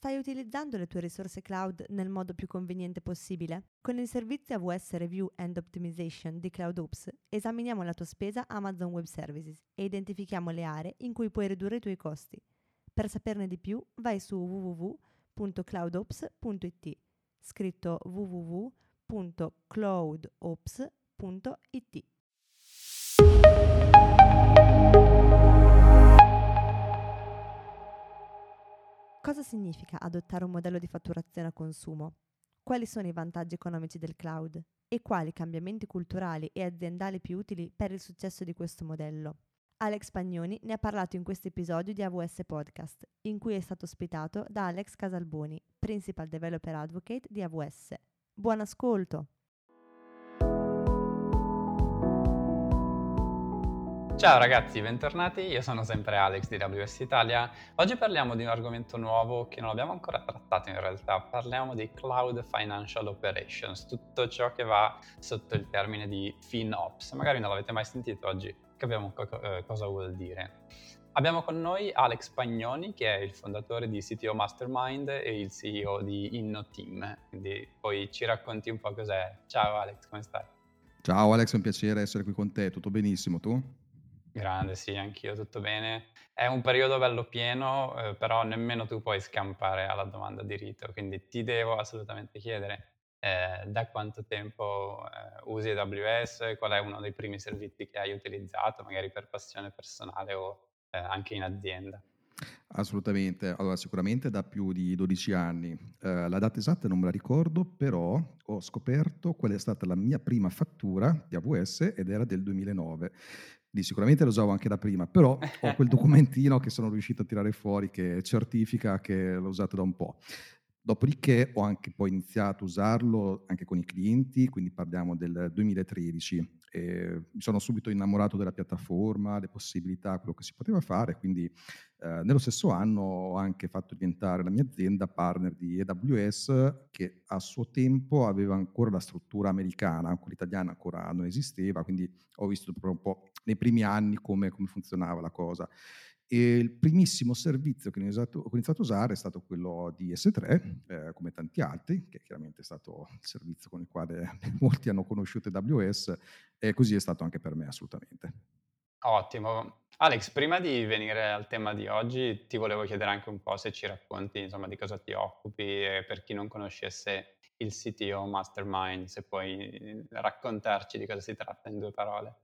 Stai utilizzando le tue risorse cloud nel modo più conveniente possibile? Con il servizio AWS Review and Optimization di CloudOps esaminiamo la tua spesa Amazon Web Services e identifichiamo le aree in cui puoi ridurre i tuoi costi. Per saperne di più vai su www.cloudops.it, scritto www.cloudops.it. Cosa significa adottare un modello di fatturazione a consumo? Quali sono i vantaggi economici del cloud? E quali cambiamenti culturali e aziendali più utili per il successo di questo modello? Alex Pagnoni ne ha parlato in questo episodio di AWS Podcast, in cui è stato ospitato da Alex Casalboni, Principal Developer Advocate di AWS. Buon ascolto! Ciao ragazzi, bentornati, io sono sempre Alex di AWS Italia. Oggi parliamo di un argomento nuovo che non abbiamo ancora trattato in realtà, parliamo di Cloud Financial Operations, tutto ciò che va sotto il termine di FinOps. Magari non l'avete mai sentito oggi, capiamo co- eh, cosa vuol dire. Abbiamo con noi Alex Pagnoni, che è il fondatore di CTO Mastermind e il CEO di InnoTeam, quindi poi ci racconti un po' cos'è. Ciao Alex, come stai? Ciao Alex, è un piacere essere qui con te, tutto benissimo, tu? Grande, sì, anch'io tutto bene. È un periodo bello pieno, eh, però nemmeno tu puoi scampare alla domanda di rito, quindi ti devo assolutamente chiedere eh, da quanto tempo eh, usi AWS, qual è uno dei primi servizi che hai utilizzato, magari per passione personale o eh, anche in azienda. Assolutamente, allora sicuramente da più di 12 anni. Eh, la data esatta non me la ricordo, però ho scoperto qual è stata la mia prima fattura di AWS ed era del 2009. Di sicuramente lo usavo anche da prima, però ho quel documentino che sono riuscito a tirare fuori che certifica che l'ho usato da un po'. Dopodiché ho anche poi iniziato a usarlo anche con i clienti, quindi parliamo del 2013. E mi sono subito innamorato della piattaforma, le possibilità, quello che si poteva fare, quindi eh, nello stesso anno ho anche fatto diventare la mia azienda partner di AWS che a suo tempo aveva ancora la struttura americana, quella italiana ancora non esisteva, quindi ho visto proprio un po' nei primi anni come, come funzionava la cosa. E il primissimo servizio che ho iniziato, a usare è stato quello di S3, eh, come tanti altri, che chiaramente è stato il servizio con il quale molti hanno conosciuto AWS, e così è stato anche per me assolutamente. Ottimo. Alex, prima di venire al tema di oggi, ti volevo chiedere anche un po' se ci racconti insomma, di cosa ti occupi e per chi non conoscesse il CTO Mastermind, se puoi raccontarci di cosa si tratta in due parole.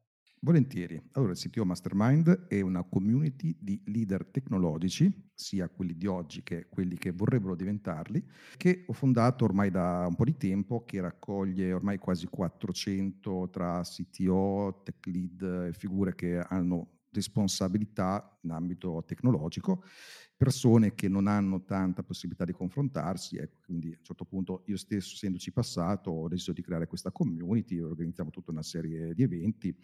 Volentieri. Allora, il CTO Mastermind è una community di leader tecnologici, sia quelli di oggi che quelli che vorrebbero diventarli, che ho fondato ormai da un po' di tempo, che raccoglie ormai quasi 400 tra CTO, tech lead e figure che hanno responsabilità in ambito tecnologico, persone che non hanno tanta possibilità di confrontarsi, ecco, quindi a un certo punto io stesso, essendoci passato, ho deciso di creare questa community, organizziamo tutta una serie di eventi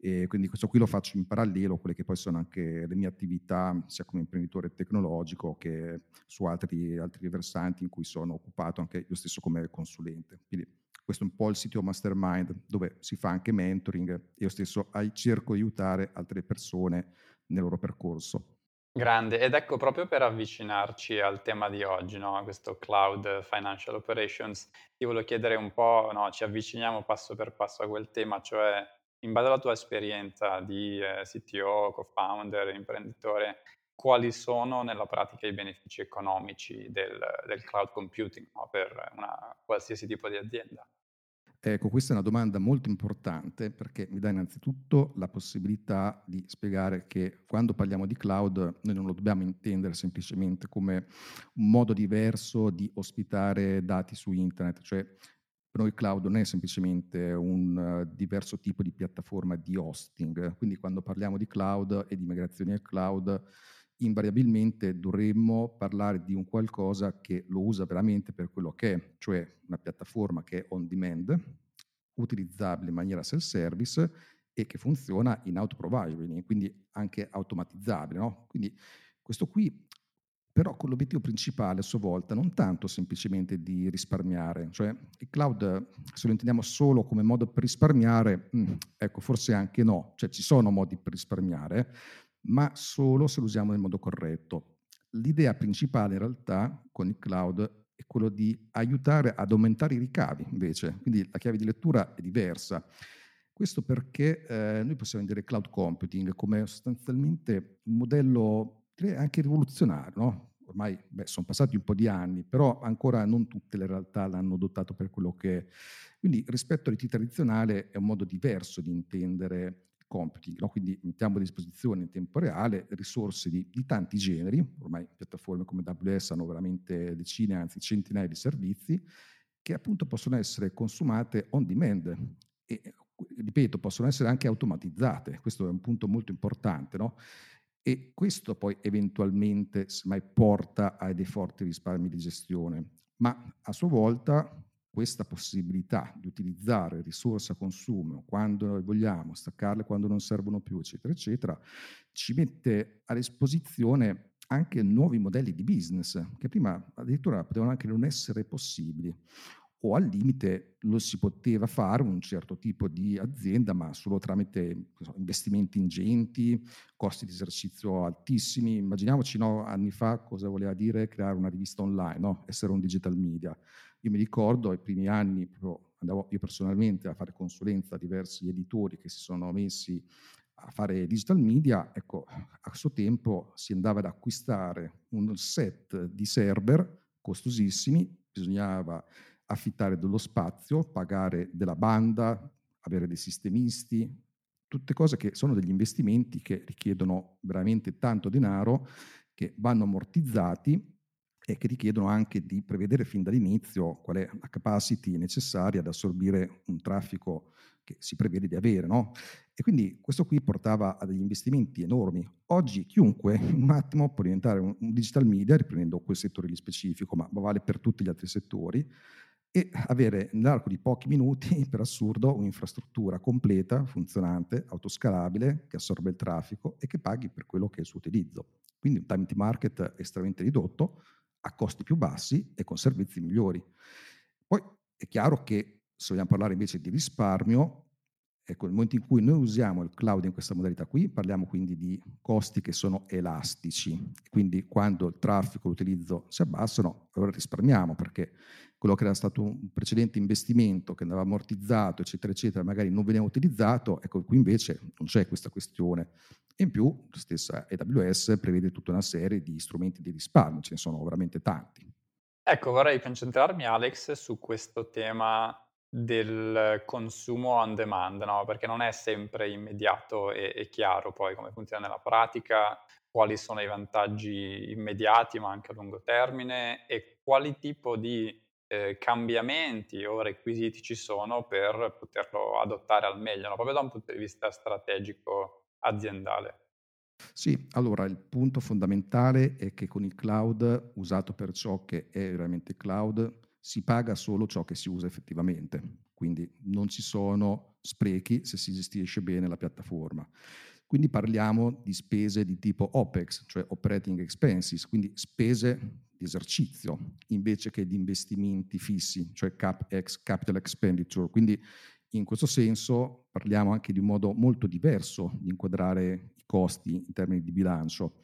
e quindi questo qui lo faccio in parallelo a quelle che poi sono anche le mie attività, sia come imprenditore tecnologico che su altri, altri versanti in cui sono occupato anche io stesso come consulente. Quindi questo è un po' il sito Mastermind dove si fa anche mentoring. Io stesso cerco di aiutare altre persone nel loro percorso. Grande, ed ecco proprio per avvicinarci al tema di oggi, no? questo Cloud Financial Operations, ti volevo chiedere un po', no? ci avviciniamo passo per passo a quel tema, cioè in base alla tua esperienza di eh, CTO, co-founder, imprenditore, quali sono nella pratica i benefici economici del, del cloud computing no? per una qualsiasi tipo di azienda? Ecco, questa è una domanda molto importante perché mi dà innanzitutto la possibilità di spiegare che quando parliamo di cloud noi non lo dobbiamo intendere semplicemente come un modo diverso di ospitare dati su internet, cioè per noi cloud non è semplicemente un uh, diverso tipo di piattaforma di hosting, quindi quando parliamo di cloud e di migrazioni al cloud invariabilmente dovremmo parlare di un qualcosa che lo usa veramente per quello che è, cioè una piattaforma che è on demand, utilizzabile in maniera self-service e che funziona in auto-provisioning, quindi anche automatizzabile. No? Quindi questo qui però con l'obiettivo principale a sua volta non tanto semplicemente di risparmiare, cioè il cloud se lo intendiamo solo come modo per risparmiare, mm, ecco forse anche no, cioè ci sono modi per risparmiare, ma solo se lo usiamo nel modo corretto. l'idea principale in realtà con il cloud è quello di aiutare ad aumentare i ricavi invece, quindi la chiave di lettura è diversa. Questo perché eh, noi possiamo vedere cloud computing come sostanzialmente un modello anche rivoluzionario, no? Ormai beh, sono passati un po' di anni, però ancora non tutte le realtà l'hanno adottato per quello che è. Quindi rispetto all'IT tradizionale è un modo diverso di intendere computing, no? quindi mettiamo a disposizione in tempo reale risorse di, di, tanti generi, ormai piattaforme come AWS hanno veramente decine, anzi centinaia di servizi, che appunto possono essere consumate on demand e, ripeto, possono essere anche automatizzate, questo è un punto molto importante, no? E questo poi eventualmente semmai porta a dei forti risparmi di gestione, ma a sua volta questa possibilità di utilizzare risorse a consumo quando noi vogliamo, staccarle quando non servono più, eccetera, eccetera, ci mette a disposizione anche nuovi modelli di business che prima addirittura potevano anche non essere possibili o al limite lo si poteva fare un certo tipo di azienda, ma solo tramite so, investimenti ingenti, costi di esercizio altissimi. Immaginiamoci no, anni fa cosa voleva dire creare una rivista online, no? essere un digital media. Io mi ricordo ai primi anni, andavo io personalmente a fare consulenza a diversi editori che si sono messi a fare digital media, ecco, a suo tempo si andava ad acquistare un set di server costosissimi, bisognava affittare dello spazio, pagare della banda, avere dei sistemisti, tutte cose che sono degli investimenti che richiedono veramente tanto denaro, che vanno ammortizzati e che richiedono anche di prevedere fin dall'inizio qual è la capacity necessaria ad assorbire un traffico che si prevede di avere. No? E quindi questo qui portava a degli investimenti enormi. Oggi chiunque in un attimo può diventare un digital media, riprendendo quel settore lì specifico, ma vale per tutti gli altri settori, e avere nell'arco di pochi minuti, per assurdo, un'infrastruttura completa, funzionante, autoscalabile, che assorbe il traffico e che paghi per quello che è il suo utilizzo. Quindi un time to market estremamente ridotto, a costi più bassi e con servizi migliori. Poi è chiaro che se vogliamo parlare invece di risparmio, Ecco, nel momento in cui noi usiamo il cloud in questa modalità qui, parliamo quindi di costi che sono elastici. Quindi quando il traffico e l'utilizzo si abbassano, allora risparmiamo perché quello che era stato un precedente investimento che andava ammortizzato, eccetera, eccetera, magari non veniva utilizzato, ecco, qui invece non c'è questa questione. E in più, la stessa AWS prevede tutta una serie di strumenti di risparmio, ce ne sono veramente tanti. Ecco, vorrei concentrarmi, Alex, su questo tema del consumo on demand, no? perché non è sempre immediato e, e, chiaro poi come funziona nella pratica, quali sono i vantaggi immediati ma anche a lungo termine e quali tipo di eh, cambiamenti o requisiti ci sono per poterlo adottare al meglio, no? proprio da un punto di vista strategico aziendale. Sì, allora il punto fondamentale è che con il cloud, usato per ciò che è veramente cloud, si paga solo ciò che si usa effettivamente, quindi non ci sono sprechi se si gestisce bene la piattaforma. Quindi parliamo di spese di tipo OPEX, cioè operating expenses, quindi spese di esercizio, invece che di investimenti fissi, cioè CapEx, capital expenditure. Quindi in questo senso parliamo anche di un modo molto diverso di inquadrare i costi in termini di bilancio.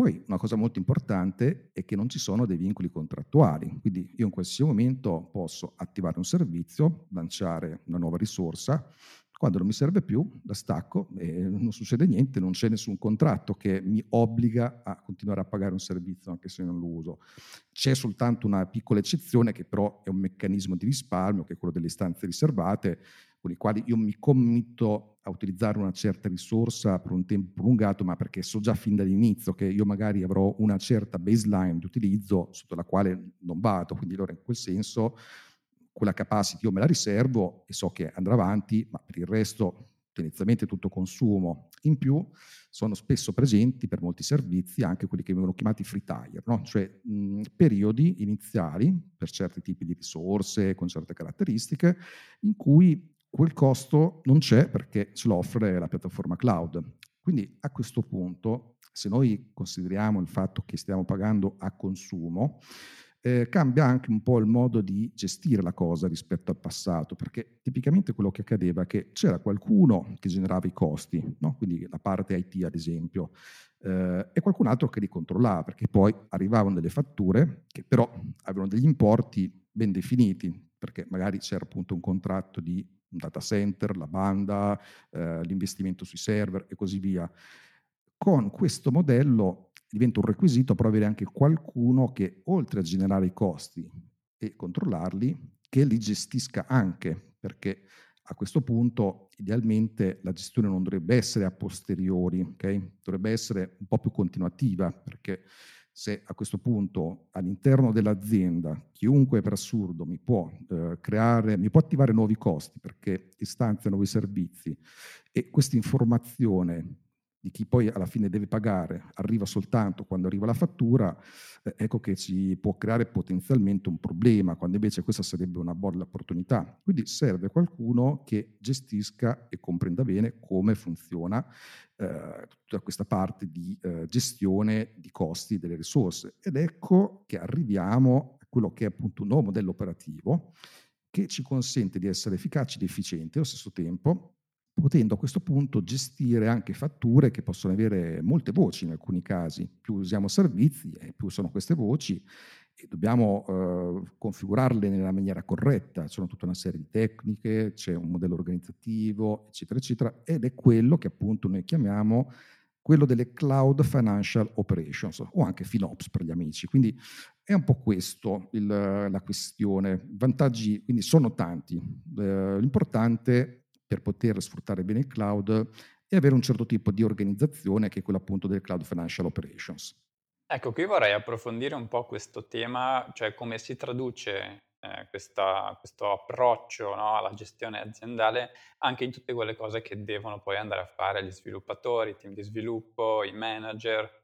Poi una cosa molto importante è che non ci sono dei vincoli contrattuali, quindi io in qualsiasi momento posso attivare un servizio, lanciare una nuova risorsa, quando non mi serve più la stacco e non succede niente, non c'è nessun contratto che mi obbliga a continuare a pagare un servizio anche se non lo uso. C'è soltanto una piccola eccezione che però è un meccanismo di risparmio, che è quello delle istanze riservate, con i quali io mi committo a utilizzare una certa risorsa per un tempo prolungato, ma perché so già fin dall'inizio che io magari avrò una certa baseline di utilizzo sotto la quale non vado, quindi allora in quel senso quella capacity io me la riservo e so che andrà avanti, ma per il resto tendenzialmente tutto consumo. In più sono spesso presenti per molti servizi anche quelli che vengono chiamati free tire, no? cioè mh, periodi iniziali per certi tipi di risorse con certe caratteristiche in cui quel costo non c'è perché ce lo offre la piattaforma cloud. Quindi a questo punto, se noi consideriamo il fatto che stiamo pagando a consumo, eh, cambia anche un po' il modo di gestire la cosa rispetto al passato, perché tipicamente quello che accadeva è che c'era qualcuno che generava i costi, no? quindi la parte IT ad esempio, eh, e qualcun altro che li controllava, perché poi arrivavano delle fatture che però avevano degli importi ben definiti, perché magari c'era appunto un contratto di un data center, la banda, eh, l'investimento sui server e così via. Con questo modello diventa un requisito però avere anche qualcuno che oltre a generare i costi e controllarli, che li gestisca anche, perché a questo punto idealmente la gestione non dovrebbe essere a posteriori, okay? dovrebbe essere un po' più continuativa, perché se a questo punto all'interno dell'azienda chiunque per assurdo mi può eh, creare, mi può attivare nuovi costi perché istanzia nuovi servizi e questa informazione di chi poi alla fine deve pagare arriva soltanto quando arriva la fattura, eh, ecco che ci può creare potenzialmente un problema, quando invece questa sarebbe una buona opportunità. Quindi serve qualcuno che gestisca e comprenda bene come funziona eh, tutta questa parte di eh, gestione di costi delle risorse. Ed ecco che arriviamo a quello che è appunto un nuovo modello operativo che ci consente di essere efficaci ed efficienti allo stesso tempo potendo a questo punto gestire anche fatture che possono avere molte voci in alcuni casi. Più usiamo servizi e più sono queste voci e dobbiamo eh, configurarle nella maniera corretta. Ci sono tutta una serie di tecniche, c'è un modello organizzativo, eccetera, eccetera, ed è quello che appunto noi chiamiamo quello delle Cloud Financial Operations o anche FinOps per gli amici. Quindi è un po' questo il, la questione. Vantaggi quindi sono tanti. Eh, l'importante per poter sfruttare bene il cloud e avere un certo tipo di organizzazione che è quello appunto del cloud financial operations. Ecco, qui vorrei approfondire un po' questo tema, cioè come si traduce eh, questa, questo approccio no, alla gestione aziendale anche in tutte quelle cose che devono poi andare a fare gli sviluppatori, i team di sviluppo, i manager.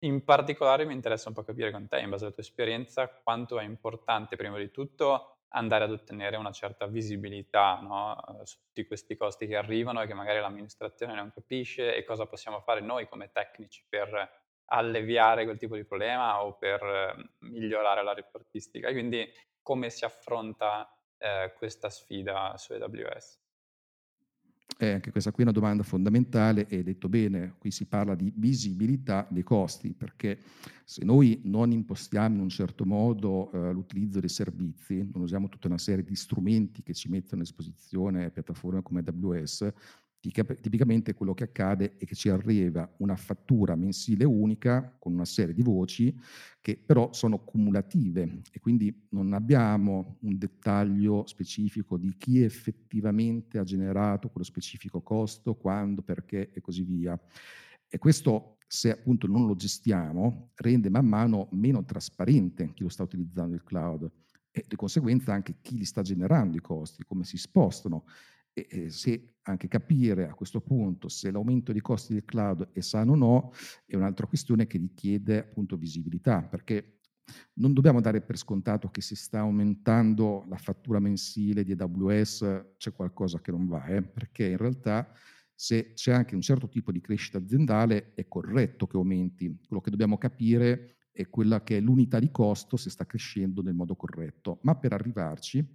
In particolare mi interessa un po' capire con te, in base alla tua esperienza, quanto è importante prima di tutto andare ad ottenere una certa visibilità no? su tutti questi costi che arrivano e che magari l'amministrazione non capisce e cosa possiamo fare noi come tecnici per alleviare quel tipo di problema o per eh, migliorare la reportistica. Quindi come si affronta eh, questa sfida su AWS? Eh, anche questa qui è una domanda fondamentale e detto bene, qui si parla di visibilità dei costi, perché se noi non impostiamo in un certo modo eh, l'utilizzo dei servizi, non usiamo tutta una serie di strumenti che ci mettono a disposizione piattaforme come AWS, Tipicamente quello che accade è che ci arriva una fattura mensile unica con una serie di voci che però sono cumulative e quindi non abbiamo un dettaglio specifico di chi effettivamente ha generato quello specifico costo, quando, perché e così via. E questo, se appunto non lo gestiamo, rende man mano meno trasparente chi lo sta utilizzando il cloud e di conseguenza anche chi li sta generando i costi, come si spostano e, se anche capire a questo punto se l'aumento dei costi del cloud è sano o no è un'altra questione che richiede appunto visibilità, perché non dobbiamo dare per scontato che se sta aumentando la fattura mensile di AWS c'è qualcosa che non va, eh? perché in realtà se c'è anche un certo tipo di crescita aziendale è corretto che aumenti. Quello che dobbiamo capire è quella che è l'unità di costo se sta crescendo nel modo corretto, ma per arrivarci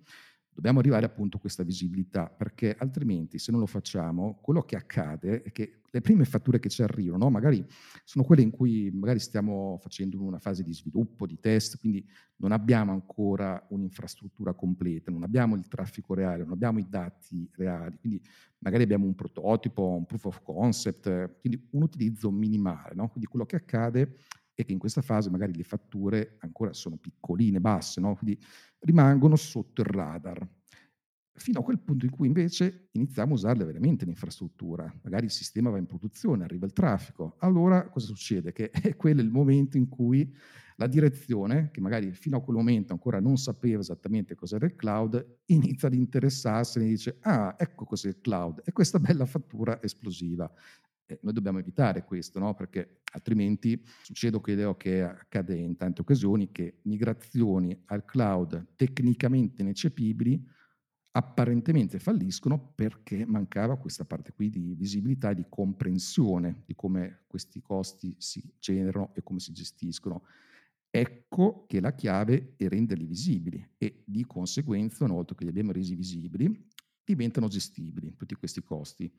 Dobbiamo arrivare appunto a questa visibilità, perché altrimenti se non lo facciamo, quello che accade è che le prime fatture che ci arrivano, no? magari sono quelle in cui magari stiamo facendo una fase di sviluppo, di test, quindi non abbiamo ancora un'infrastruttura completa, non abbiamo il traffico reale, non abbiamo i dati reali, quindi magari abbiamo un prototipo, un proof of concept, quindi un utilizzo minimale. No? Quindi quello che accade che in questa fase magari le fatture ancora sono piccoline, basse, no? quindi rimangono sotto il radar. Fino a quel punto in cui invece iniziamo a usarle veramente l'infrastruttura, magari il sistema va in produzione, arriva il traffico, allora cosa succede? Che è quello il momento in cui la direzione, che magari fino a quel momento ancora non sapeva esattamente cos'era il cloud, inizia ad interessarsene e dice, ah, ecco cos'è il cloud, e questa bella fattura esplosiva. Eh, noi dobbiamo evitare questo, no? perché altrimenti succede quello che accade in tante occasioni, che migrazioni al cloud tecnicamente ineccepibili apparentemente falliscono perché mancava questa parte qui di visibilità e di comprensione di come questi costi si generano e come si gestiscono. Ecco che la chiave è renderli visibili e di conseguenza, una volta che li abbiamo resi visibili, diventano gestibili tutti questi costi.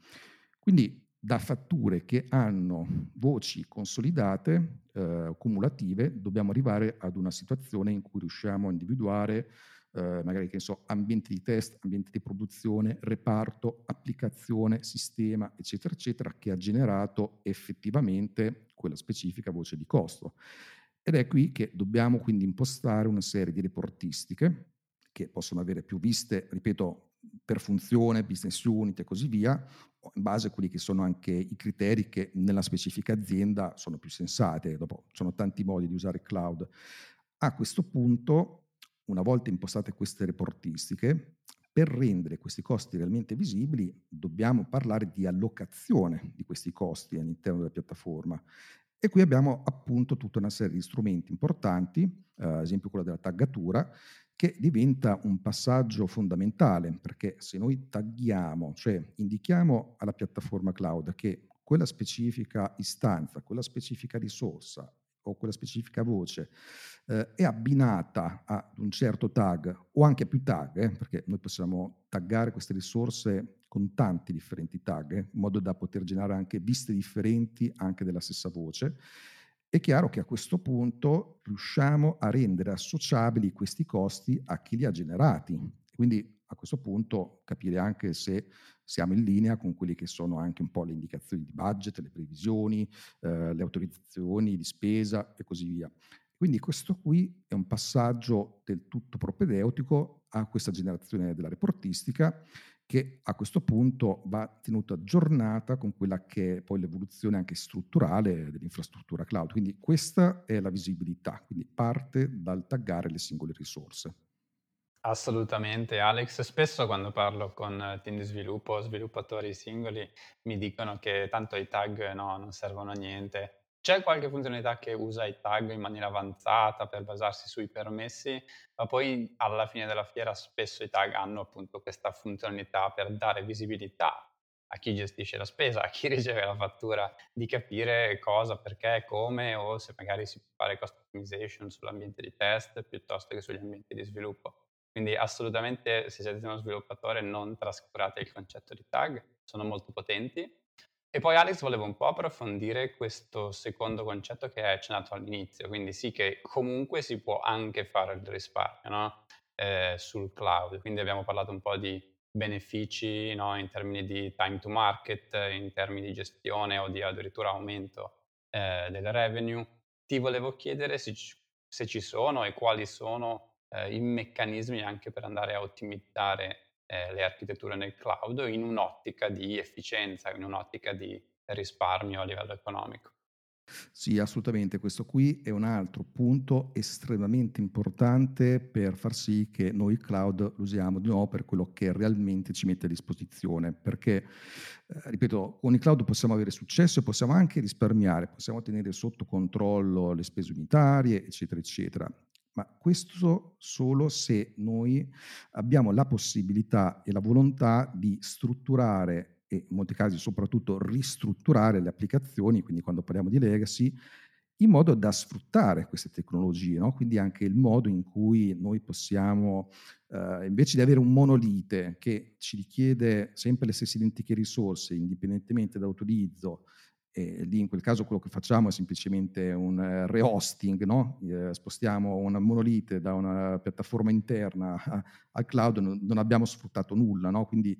Quindi da fatture che hanno voci consolidate, eh, cumulative, dobbiamo arrivare ad una situazione in cui riusciamo a individuare eh, magari che so, ambienti di test, ambienti di produzione, reparto, applicazione, sistema, eccetera, eccetera, che ha generato effettivamente quella specifica voce di costo. Ed è qui che dobbiamo quindi impostare una serie di reportistiche che possono avere più viste, ripeto, per funzione, business unit e così via, in base a quelli che sono anche i criteri che nella specifica azienda sono più sensati. Dopo ci sono tanti modi di usare cloud. A questo punto, una volta impostate queste reportistiche, per rendere questi costi realmente visibili dobbiamo parlare di allocazione di questi costi all'interno della piattaforma e qui abbiamo appunto tutta una serie di strumenti importanti, eh, ad esempio quello della taggatura, che diventa un passaggio fondamentale, perché se noi tagghiamo, cioè indichiamo alla piattaforma cloud che quella specifica istanza, quella specifica risorsa o quella specifica voce eh, è abbinata ad un certo tag o anche a più tag, eh, perché noi possiamo taggare queste risorse con tanti differenti tag, eh, in modo da poter generare anche viste differenti anche della stessa voce. È chiaro che a questo punto riusciamo a rendere associabili questi costi a chi li ha generati. Quindi a questo punto capire anche se siamo in linea con quelle che sono anche un po' le indicazioni di budget, le previsioni, eh, le autorizzazioni di spesa e così via. Quindi questo qui è un passaggio del tutto propedeutico a questa generazione della reportistica che a questo punto va tenuta aggiornata con quella che è poi l'evoluzione anche strutturale dell'infrastruttura cloud. Quindi questa è la visibilità, quindi parte dal taggare le singole risorse. Assolutamente, Alex. Spesso quando parlo con team di sviluppo sviluppatori singoli mi dicono che tanto i tag no, non servono a niente. C'è qualche funzionalità che usa i tag in maniera avanzata per basarsi sui permessi, ma poi alla fine della fiera spesso i tag hanno appunto questa funzionalità per dare visibilità a chi gestisce la spesa, a chi riceve la fattura, di capire cosa, perché, come o se magari si può fare cost optimization sull'ambiente di test piuttosto che sugli ambienti di sviluppo. Quindi assolutamente se siete uno sviluppatore non trascurate il concetto di tag, sono molto potenti. E poi Alex volevo un po' approfondire questo secondo concetto che hai accennato all'inizio, quindi sì che comunque si può anche fare il risparmio no? eh, sul cloud, quindi abbiamo parlato un po' di benefici no? in termini di time to market, in termini di gestione o di addirittura aumento eh, del revenue. Ti volevo chiedere se, se ci sono e quali sono eh, i meccanismi anche per andare a ottimizzare eh, le architetture nel cloud in un'ottica di efficienza, in un'ottica di risparmio a livello economico. Sì, assolutamente. Questo qui è un altro punto estremamente importante per far sì che noi il cloud lo usiamo di nuovo per quello che realmente ci mette a disposizione. Perché, eh, ripeto, con il cloud possiamo avere successo e possiamo anche risparmiare, possiamo tenere sotto controllo le spese unitarie, eccetera, eccetera ma questo solo se noi abbiamo la possibilità e la volontà di strutturare e in molti casi soprattutto ristrutturare le applicazioni, quindi quando parliamo di legacy, in modo da sfruttare queste tecnologie, no? quindi anche il modo in cui noi possiamo, eh, invece di avere un monolite che ci richiede sempre le stesse identiche risorse, indipendentemente dall'utilizzo, e lì in quel caso quello che facciamo è semplicemente un uh, rehosting, no? eh, spostiamo una monolite da una piattaforma interna al cloud, non, non, abbiamo sfruttato nulla. No? Quindi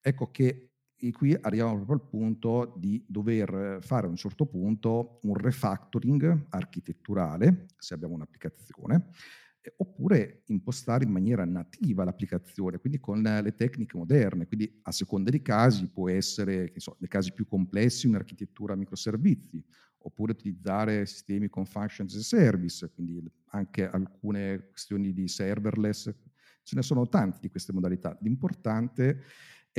ecco che qui arriviamo proprio al punto di dover fare a un certo punto un refactoring architetturale, se abbiamo un'applicazione, oppure impostare in maniera nativa l'applicazione, quindi con le tecniche moderne, quindi a seconda dei casi può essere, so, nei casi più complessi, un'architettura a microservizi, oppure utilizzare sistemi con functions as a service, quindi anche alcune questioni di serverless, ce ne sono tante di queste modalità. L'importante è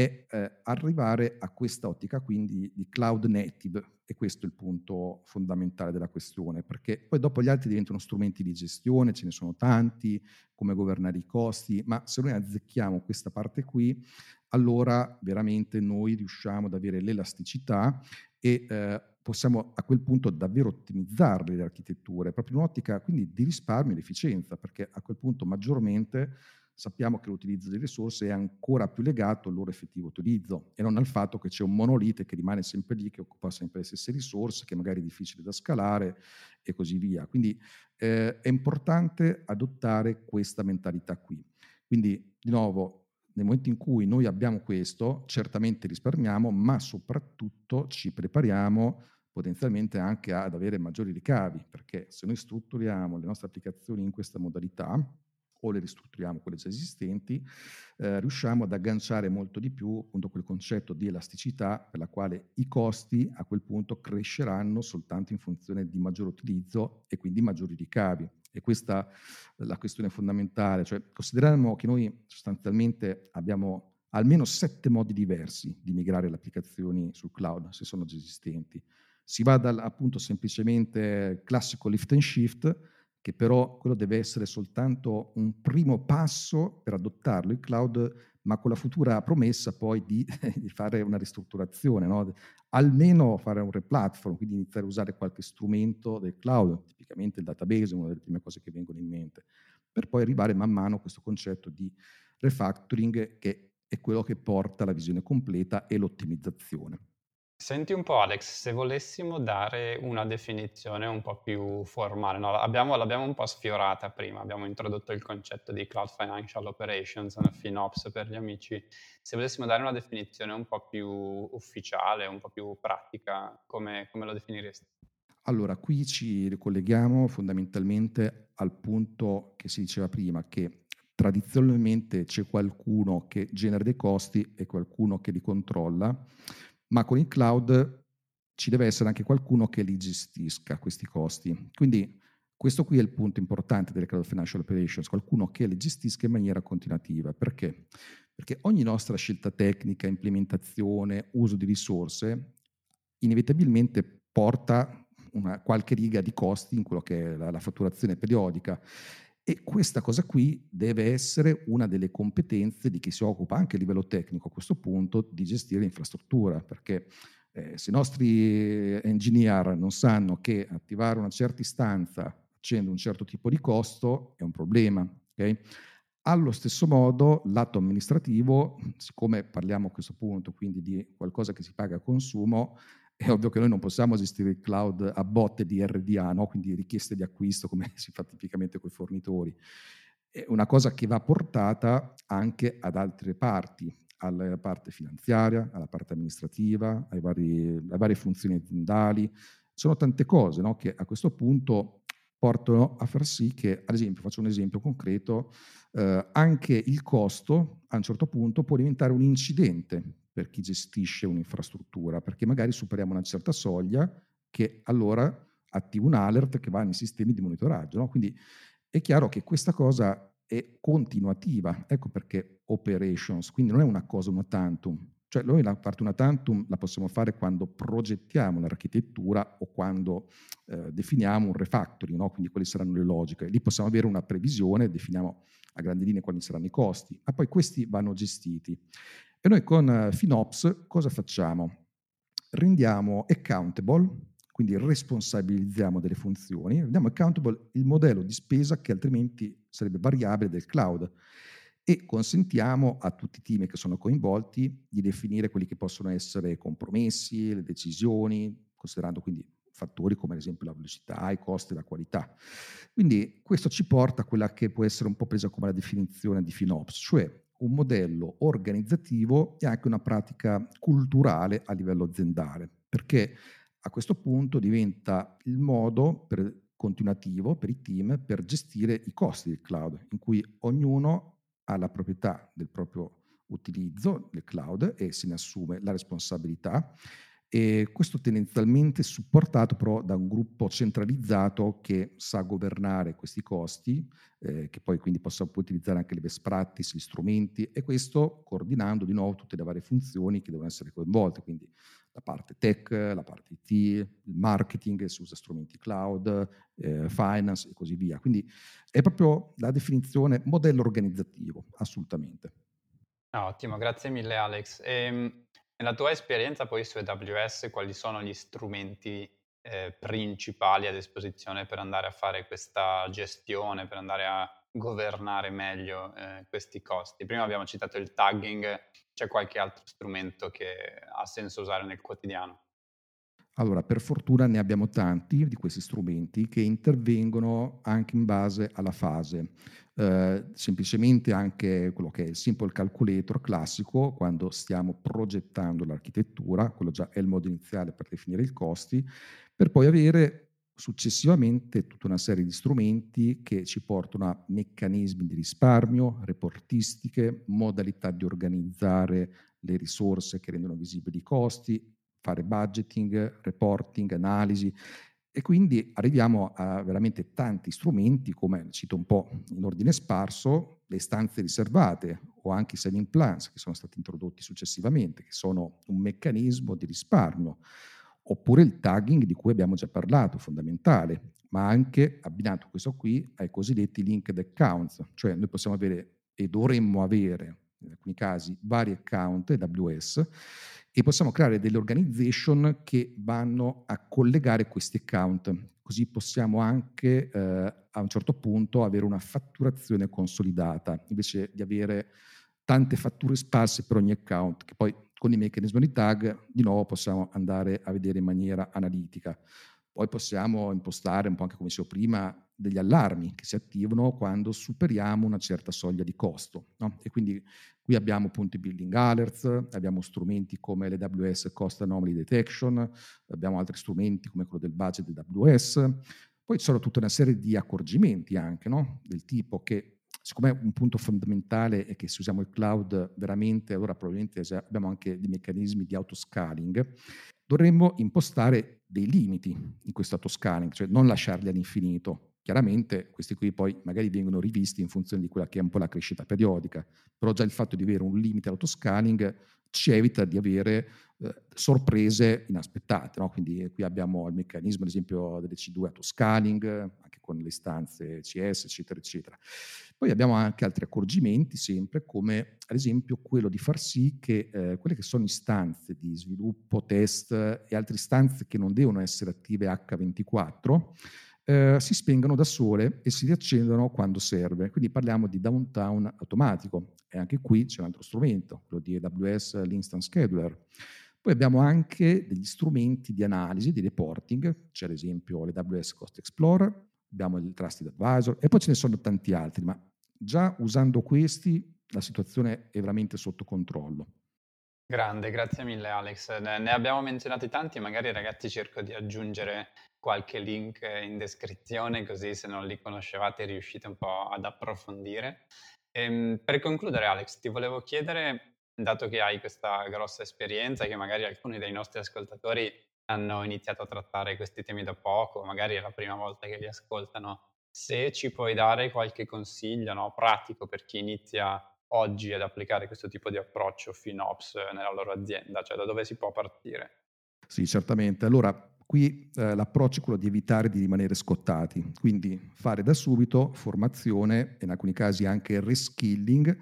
eh, arrivare a questa ottica quindi di cloud native e questo è il punto fondamentale della questione, perché poi dopo gli altri diventano strumenti di gestione, ce ne sono tanti, come governare i costi, ma se noi azzecchiamo questa parte qui, allora veramente noi riusciamo ad avere l'elasticità e eh, possiamo a quel punto davvero ottimizzarle le architetture, proprio in un'ottica quindi di risparmio ed efficienza, perché a quel punto maggiormente sappiamo che l'utilizzo delle risorse è ancora più legato al loro effettivo utilizzo e non al fatto che c'è un monolite che rimane sempre lì, che occupa sempre le stesse risorse, che magari è difficile da scalare e così via. Quindi eh, è importante adottare questa mentalità qui. Quindi, di nuovo, nel momento in cui noi abbiamo questo, certamente risparmiamo, ma soprattutto ci prepariamo potenzialmente anche ad avere maggiori ricavi, perché se noi strutturiamo le nostre applicazioni in questa modalità, o le ristrutturiamo quelle già esistenti, eh, riusciamo ad agganciare molto di più appunto quel concetto di elasticità per la quale i costi a quel punto cresceranno soltanto in funzione di maggior utilizzo e quindi maggiori ricavi. E questa è la questione fondamentale, cioè consideriamo che noi sostanzialmente abbiamo almeno sette modi diversi di migrare le applicazioni sul cloud, se sono già esistenti. Si va dal appunto semplicemente classico lift and shift, che però quello deve essere soltanto un primo passo per adottarlo il cloud, ma con la futura promessa poi di, di fare una ristrutturazione, no? almeno fare un replatform, quindi iniziare a usare qualche strumento del cloud, tipicamente il database una delle prime cose che vengono in mente, per poi arrivare man mano a questo concetto di refactoring che è quello che porta alla visione completa e l'ottimizzazione. Senti un po' Alex, se volessimo dare una definizione un po' più formale, no, abbiamo, l'abbiamo un po' sfiorata prima, abbiamo introdotto il concetto di Cloud Financial Operations, FinOps per gli amici, se volessimo dare una definizione un po' più ufficiale, un po' più pratica, come, come lo definiresti? Allora, qui ci ricolleghiamo fondamentalmente al punto che si diceva prima, che tradizionalmente c'è qualcuno che genera dei costi e qualcuno che li controlla ma con il cloud ci deve essere anche qualcuno che li gestisca questi costi. Quindi questo qui è il punto importante delle cloud financial operations, qualcuno che le gestisca in maniera continuativa. Perché? Perché ogni nostra scelta tecnica, implementazione, uso di risorse, inevitabilmente porta una qualche riga di costi in quello che è la, la fatturazione periodica e questa cosa qui deve essere una delle competenze di chi si occupa anche a livello tecnico a questo punto di gestire l'infrastruttura, perché eh, se i nostri engineer non sanno che attivare una certa istanza facendo un certo tipo di costo è un problema. Okay? Allo stesso modo, lato amministrativo, siccome parliamo a questo punto quindi di qualcosa che si paga a consumo, è ovvio che noi non possiamo gestire il cloud a botte di RDA, no? quindi richieste di acquisto come si fa tipicamente con i fornitori. È una cosa che va portata anche ad altre parti, alla parte finanziaria, alla parte amministrativa, vari, alle varie funzioni aziendali. Sono tante cose no? che a questo punto portano a far sì che, ad esempio, faccio un esempio concreto, eh, anche il costo a un certo punto può diventare un incidente per chi gestisce un'infrastruttura, perché magari superiamo una certa soglia che allora attiva un alert che va nei sistemi di monitoraggio. No? Quindi è chiaro che questa cosa è continuativa, ecco perché operations, quindi non è una cosa una tantum. Cioè noi la parte una tantum la possiamo fare quando progettiamo l'architettura o quando eh, definiamo un refactoring, no? quindi quali saranno le logiche. Lì possiamo avere una previsione, definiamo a grandi linee quali saranno i costi, ma poi questi vanno gestiti. E noi con eh, FinOps cosa facciamo? Rendiamo accountable, quindi responsabilizziamo delle funzioni, rendiamo accountable il modello di spesa che altrimenti sarebbe variabile del cloud e consentiamo a tutti i team che sono coinvolti di definire quelli che possono essere compromessi, le decisioni, considerando quindi fattori come ad esempio la velocità, i costi la qualità. Quindi questo ci porta a quella che può essere un po' presa come la definizione di FinOps, cioè un modello organizzativo e anche una pratica culturale a livello aziendale, perché a questo punto diventa il modo per, continuativo per i team per gestire i costi del cloud, in cui ognuno ha la proprietà del proprio utilizzo del cloud e se ne assume la responsabilità e questo tendenzialmente supportato però da un gruppo centralizzato che sa governare questi costi, eh, che poi quindi possa utilizzare anche le best practice, gli strumenti e questo coordinando di nuovo tutte le varie funzioni che devono essere coinvolte, quindi la parte tech, la parte IT, il marketing, si usa strumenti cloud, eh, finance e così via. Quindi è proprio la definizione modello organizzativo, assolutamente. ottimo, grazie mille Alex. Ehm, Nella tua esperienza poi su AWS, quali sono gli strumenti eh, principali a disposizione per andare a fare questa gestione, per andare a governare meglio eh, questi costi? Prima abbiamo citato il tagging, c'è qualche altro strumento che ha senso usare nel quotidiano? Allora, per fortuna ne abbiamo tanti di questi strumenti che intervengono anche in base alla fase. Eh, semplicemente anche quello che è il simple calculator classico, quando stiamo progettando l'architettura, quello già è il modo iniziale per definire i costi, per poi avere successivamente tutta una serie di strumenti che ci portano a meccanismi di risparmio, reportistiche, modalità di organizzare le risorse che rendono visibili i costi, fare budgeting, reporting, analisi. E quindi arriviamo a veramente tanti strumenti come, cito un po' in ordine sparso, le stanze riservate o anche i saving plans che sono stati introdotti successivamente, che sono un meccanismo di risparmio, oppure il tagging di cui abbiamo già parlato, fondamentale, ma anche abbinato questo qui ai cosiddetti linked accounts, cioè noi possiamo avere e dovremmo avere in alcuni casi vari account AWS e possiamo creare delle organization che vanno a collegare questi account. Così possiamo anche eh, a un certo punto avere una fatturazione consolidata, invece di avere tante fatture sparse per ogni account, che poi con i meccanismi di tag di nuovo possiamo andare a vedere in maniera analitica. Poi possiamo impostare, un po' anche come dicevo prima, degli allarmi che si attivano quando superiamo una certa soglia di costo. No? E quindi qui abbiamo appunto i building alerts, abbiamo strumenti come l'AWS Cost Anomaly Detection, abbiamo altri strumenti come quello del budget AWS. Poi ci sono tutta una serie di accorgimenti anche, no? del tipo che siccome un punto fondamentale è che se usiamo il cloud veramente, allora probabilmente abbiamo anche dei meccanismi di autoscaling, dovremmo impostare dei limiti in questo autoscaling, cioè non lasciarli all'infinito. Chiaramente questi qui poi magari vengono rivisti in funzione di quella che è un po' la crescita periodica, però già il fatto di avere un limite all'autoscaling ci evita di avere eh, sorprese inaspettate. No? Quindi qui abbiamo il meccanismo, ad esempio, delle C2 autoscaling, anche con le istanze CS, eccetera, eccetera. Poi abbiamo anche altri accorgimenti, sempre come ad esempio quello di far sì che eh, quelle che sono istanze di sviluppo, test e altre istanze che non devono essere attive H24 eh, si spengano da sole e si riaccendono quando serve. Quindi parliamo di downtown automatico e anche qui c'è un altro strumento, quello di AWS l'Instant Scheduler. Poi abbiamo anche degli strumenti di analisi, di reporting, c'è ad esempio l'AWS Cost Explorer, abbiamo il Trusted Advisor e poi ce ne sono tanti altri, ma già usando questi la situazione è veramente sotto controllo. Grande, grazie mille Alex. Ne abbiamo menzionati tanti, magari ragazzi cerco di aggiungere qualche link in descrizione così se non li conoscevate riuscite un po' ad approfondire. Ehm, per concludere Alex, ti volevo chiedere, dato che hai questa grossa esperienza, che magari alcuni dei nostri ascoltatori hanno iniziato a trattare questi temi da poco, magari è la prima volta che li ascoltano, se ci puoi dare qualche consiglio no, pratico per chi inizia oggi ad applicare questo tipo di approccio FinOps nella loro azienda, cioè da dove si può partire? Sì, certamente. Allora, qui eh, l'approccio è quello di evitare di rimanere scottati, quindi fare da subito formazione e in alcuni casi anche reskilling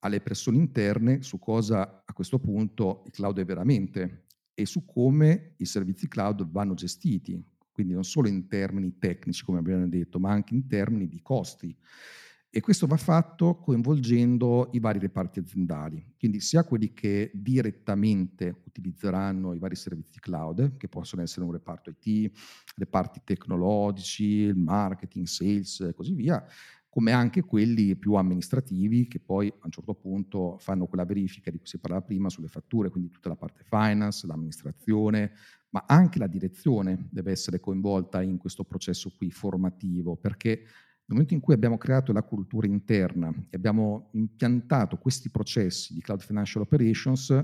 alle persone interne su cosa a questo punto il cloud è veramente e su come i servizi cloud vanno gestiti, quindi non solo in termini tecnici, come abbiamo detto, ma anche in termini di costi. E questo va fatto coinvolgendo i vari reparti aziendali, quindi sia quelli che direttamente utilizzeranno i vari servizi cloud, che possono essere un reparto IT, reparti tecnologici, marketing, sales e così via, come anche quelli più amministrativi che poi a un certo punto fanno quella verifica di cui si parlava prima sulle fatture, quindi tutta la parte finance, l'amministrazione, ma anche la direzione deve essere coinvolta in questo processo qui formativo, perché nel momento in cui abbiamo creato la cultura interna e abbiamo impiantato questi processi di cloud financial operations,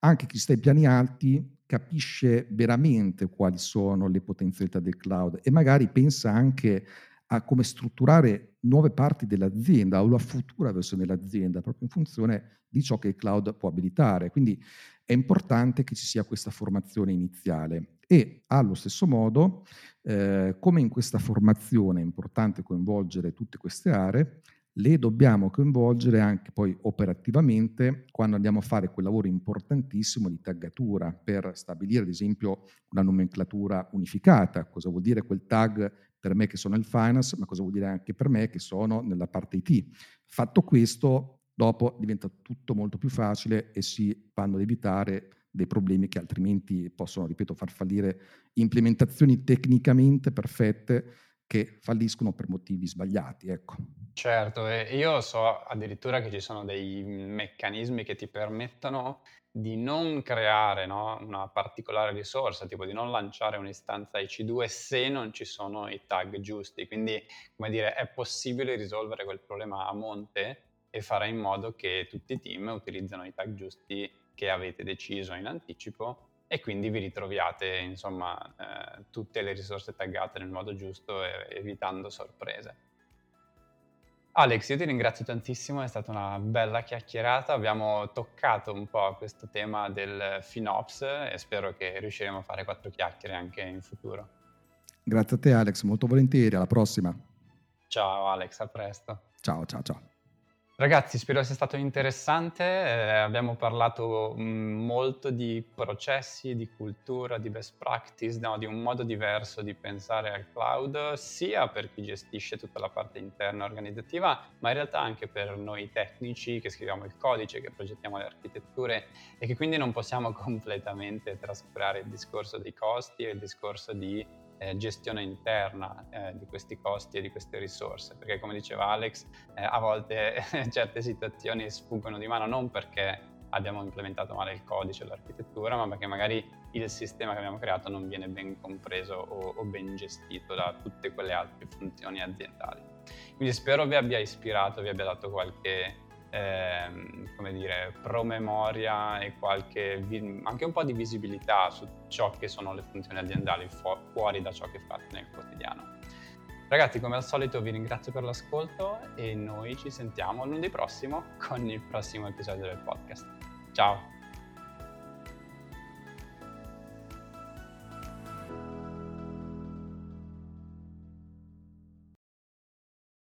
anche chi sta ai piani alti capisce veramente quali sono le potenzialità del cloud e magari pensa anche a come strutturare nuove parti dell'azienda o la futura versione dell'azienda proprio in funzione di ciò che il cloud può abilitare. Quindi è importante che ci sia questa formazione iniziale e allo stesso modo, eh, come in questa formazione è importante coinvolgere tutte queste aree, le dobbiamo coinvolgere anche poi operativamente quando andiamo a fare quel lavoro importantissimo di taggatura per stabilire ad esempio una nomenclatura unificata. Cosa vuol dire quel tag per me che sono il finance, ma cosa vuol dire anche per me che sono nella parte IT. Fatto questo, dopo diventa tutto molto più facile e si vanno ad evitare dei problemi che altrimenti possono, ripeto, far fallire implementazioni tecnicamente perfette che falliscono per motivi sbagliati. Ecco. Certo, e io so addirittura che ci sono dei meccanismi che ti permettono di non creare no, una particolare risorsa, tipo di non lanciare un'istanza IC2 se non ci sono i tag giusti. Quindi, come dire, è possibile risolvere quel problema a monte e fare in modo che tutti i team utilizzano i tag giusti che avete deciso in anticipo e quindi vi ritroviate insomma eh, tutte le risorse taggate nel modo giusto evitando sorprese. Alex, io ti ringrazio tantissimo, è stata una bella chiacchierata, abbiamo toccato un po' questo tema del FinOps e spero che riusciremo a fare quattro chiacchiere anche in futuro. Grazie a te Alex, molto volentieri, alla prossima. Ciao Alex, a presto. Ciao, ciao, ciao. Ragazzi, spero sia stato interessante. Eh, abbiamo parlato mm, molto di processi, di cultura, di best practice, no, di un modo diverso di pensare al cloud, sia per chi gestisce tutta la parte interna organizzativa, ma in realtà anche per noi tecnici che scriviamo il codice, che progettiamo le architetture e che quindi non possiamo completamente trascurare il discorso dei costi e il discorso di eh, gestione interna eh, di questi costi e di queste risorse, perché come diceva Alex, eh, a volte certe situazioni sfuggono di mano non perché abbiamo implementato male il codice l'architettura, ma perché magari il sistema che abbiamo creato non viene ben compreso o, o ben gestito da tutte quelle altre funzioni aziendali. Quindi spero vi abbia ispirato, vi abbia dato qualche ehm, come dire, promemoria e qualche, anche un po' di visibilità su ciò che sono le funzioni aziendali fu- fuori da ciò che fate nel quotidiano. Ragazzi, come al solito vi ringrazio per l'ascolto e noi ci sentiamo lunedì prossimo con il prossimo episodio del podcast. Ciao!